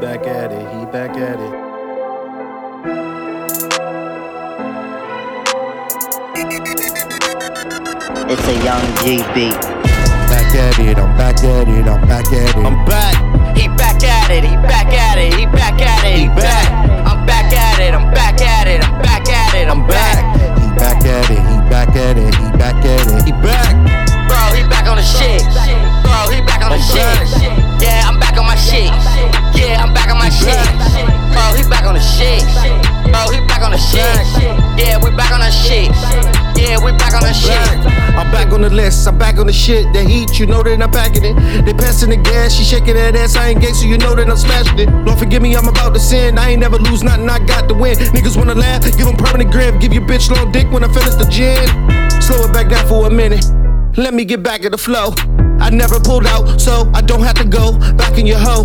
back at it, he back at it. It's a young G beat. Back at it, I'm back at it, I'm back at it. I'm back. He back at it, he back at it, he back at it, he back. Back on the list, I'm back on the shit. The heat, you know that I'm packing it. They passing the gas, she shaking that ass. I ain't gay, so you know that I'm smashing it. Lord forgive me, I'm about to sin. I ain't never lose nothing, I got the win. Niggas wanna laugh, give them permanent grip. Give your bitch long dick when I finish the gin. Slow it back down for a minute. Let me get back in the flow. I never pulled out, so I don't have to go back in your hoe.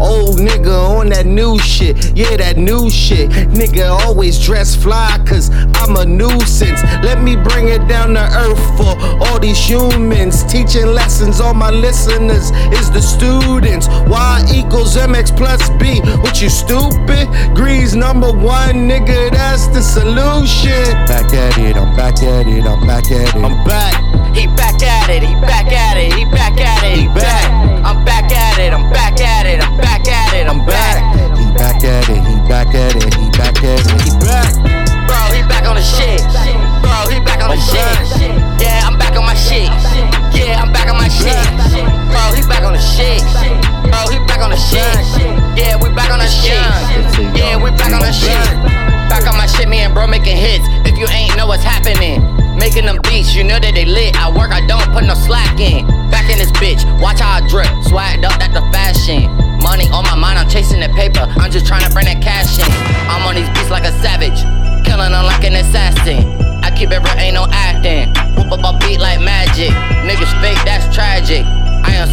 Old nigga on that new shit, yeah, that new shit. Nigga always dress fly, cause I'm a nuisance. Let me bring it down to earth for all these humans. Teaching lessons, all my listeners is the students. Y equals MX plus B. What you stupid? Grease number one, nigga, that's the solution. Back at it, I'm back at it, I'm back at it. I'm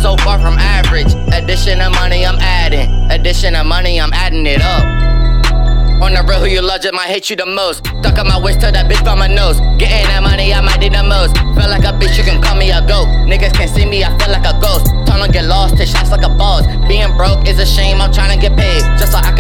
so far from average. Addition of money, I'm adding. Addition of money, I'm adding it up. On the real, who you love just might hate you the most. Stuck on my waist till that bitch by my nose. Getting that money, I might need the most. Feel like a bitch, you can call me a goat. Niggas can't see me, I feel like a ghost. To get lost, take shots like a boss. Being broke is a shame, I'm trying to get paid. Just so I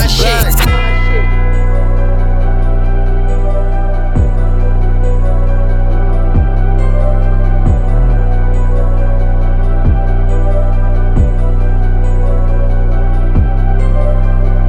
the shit.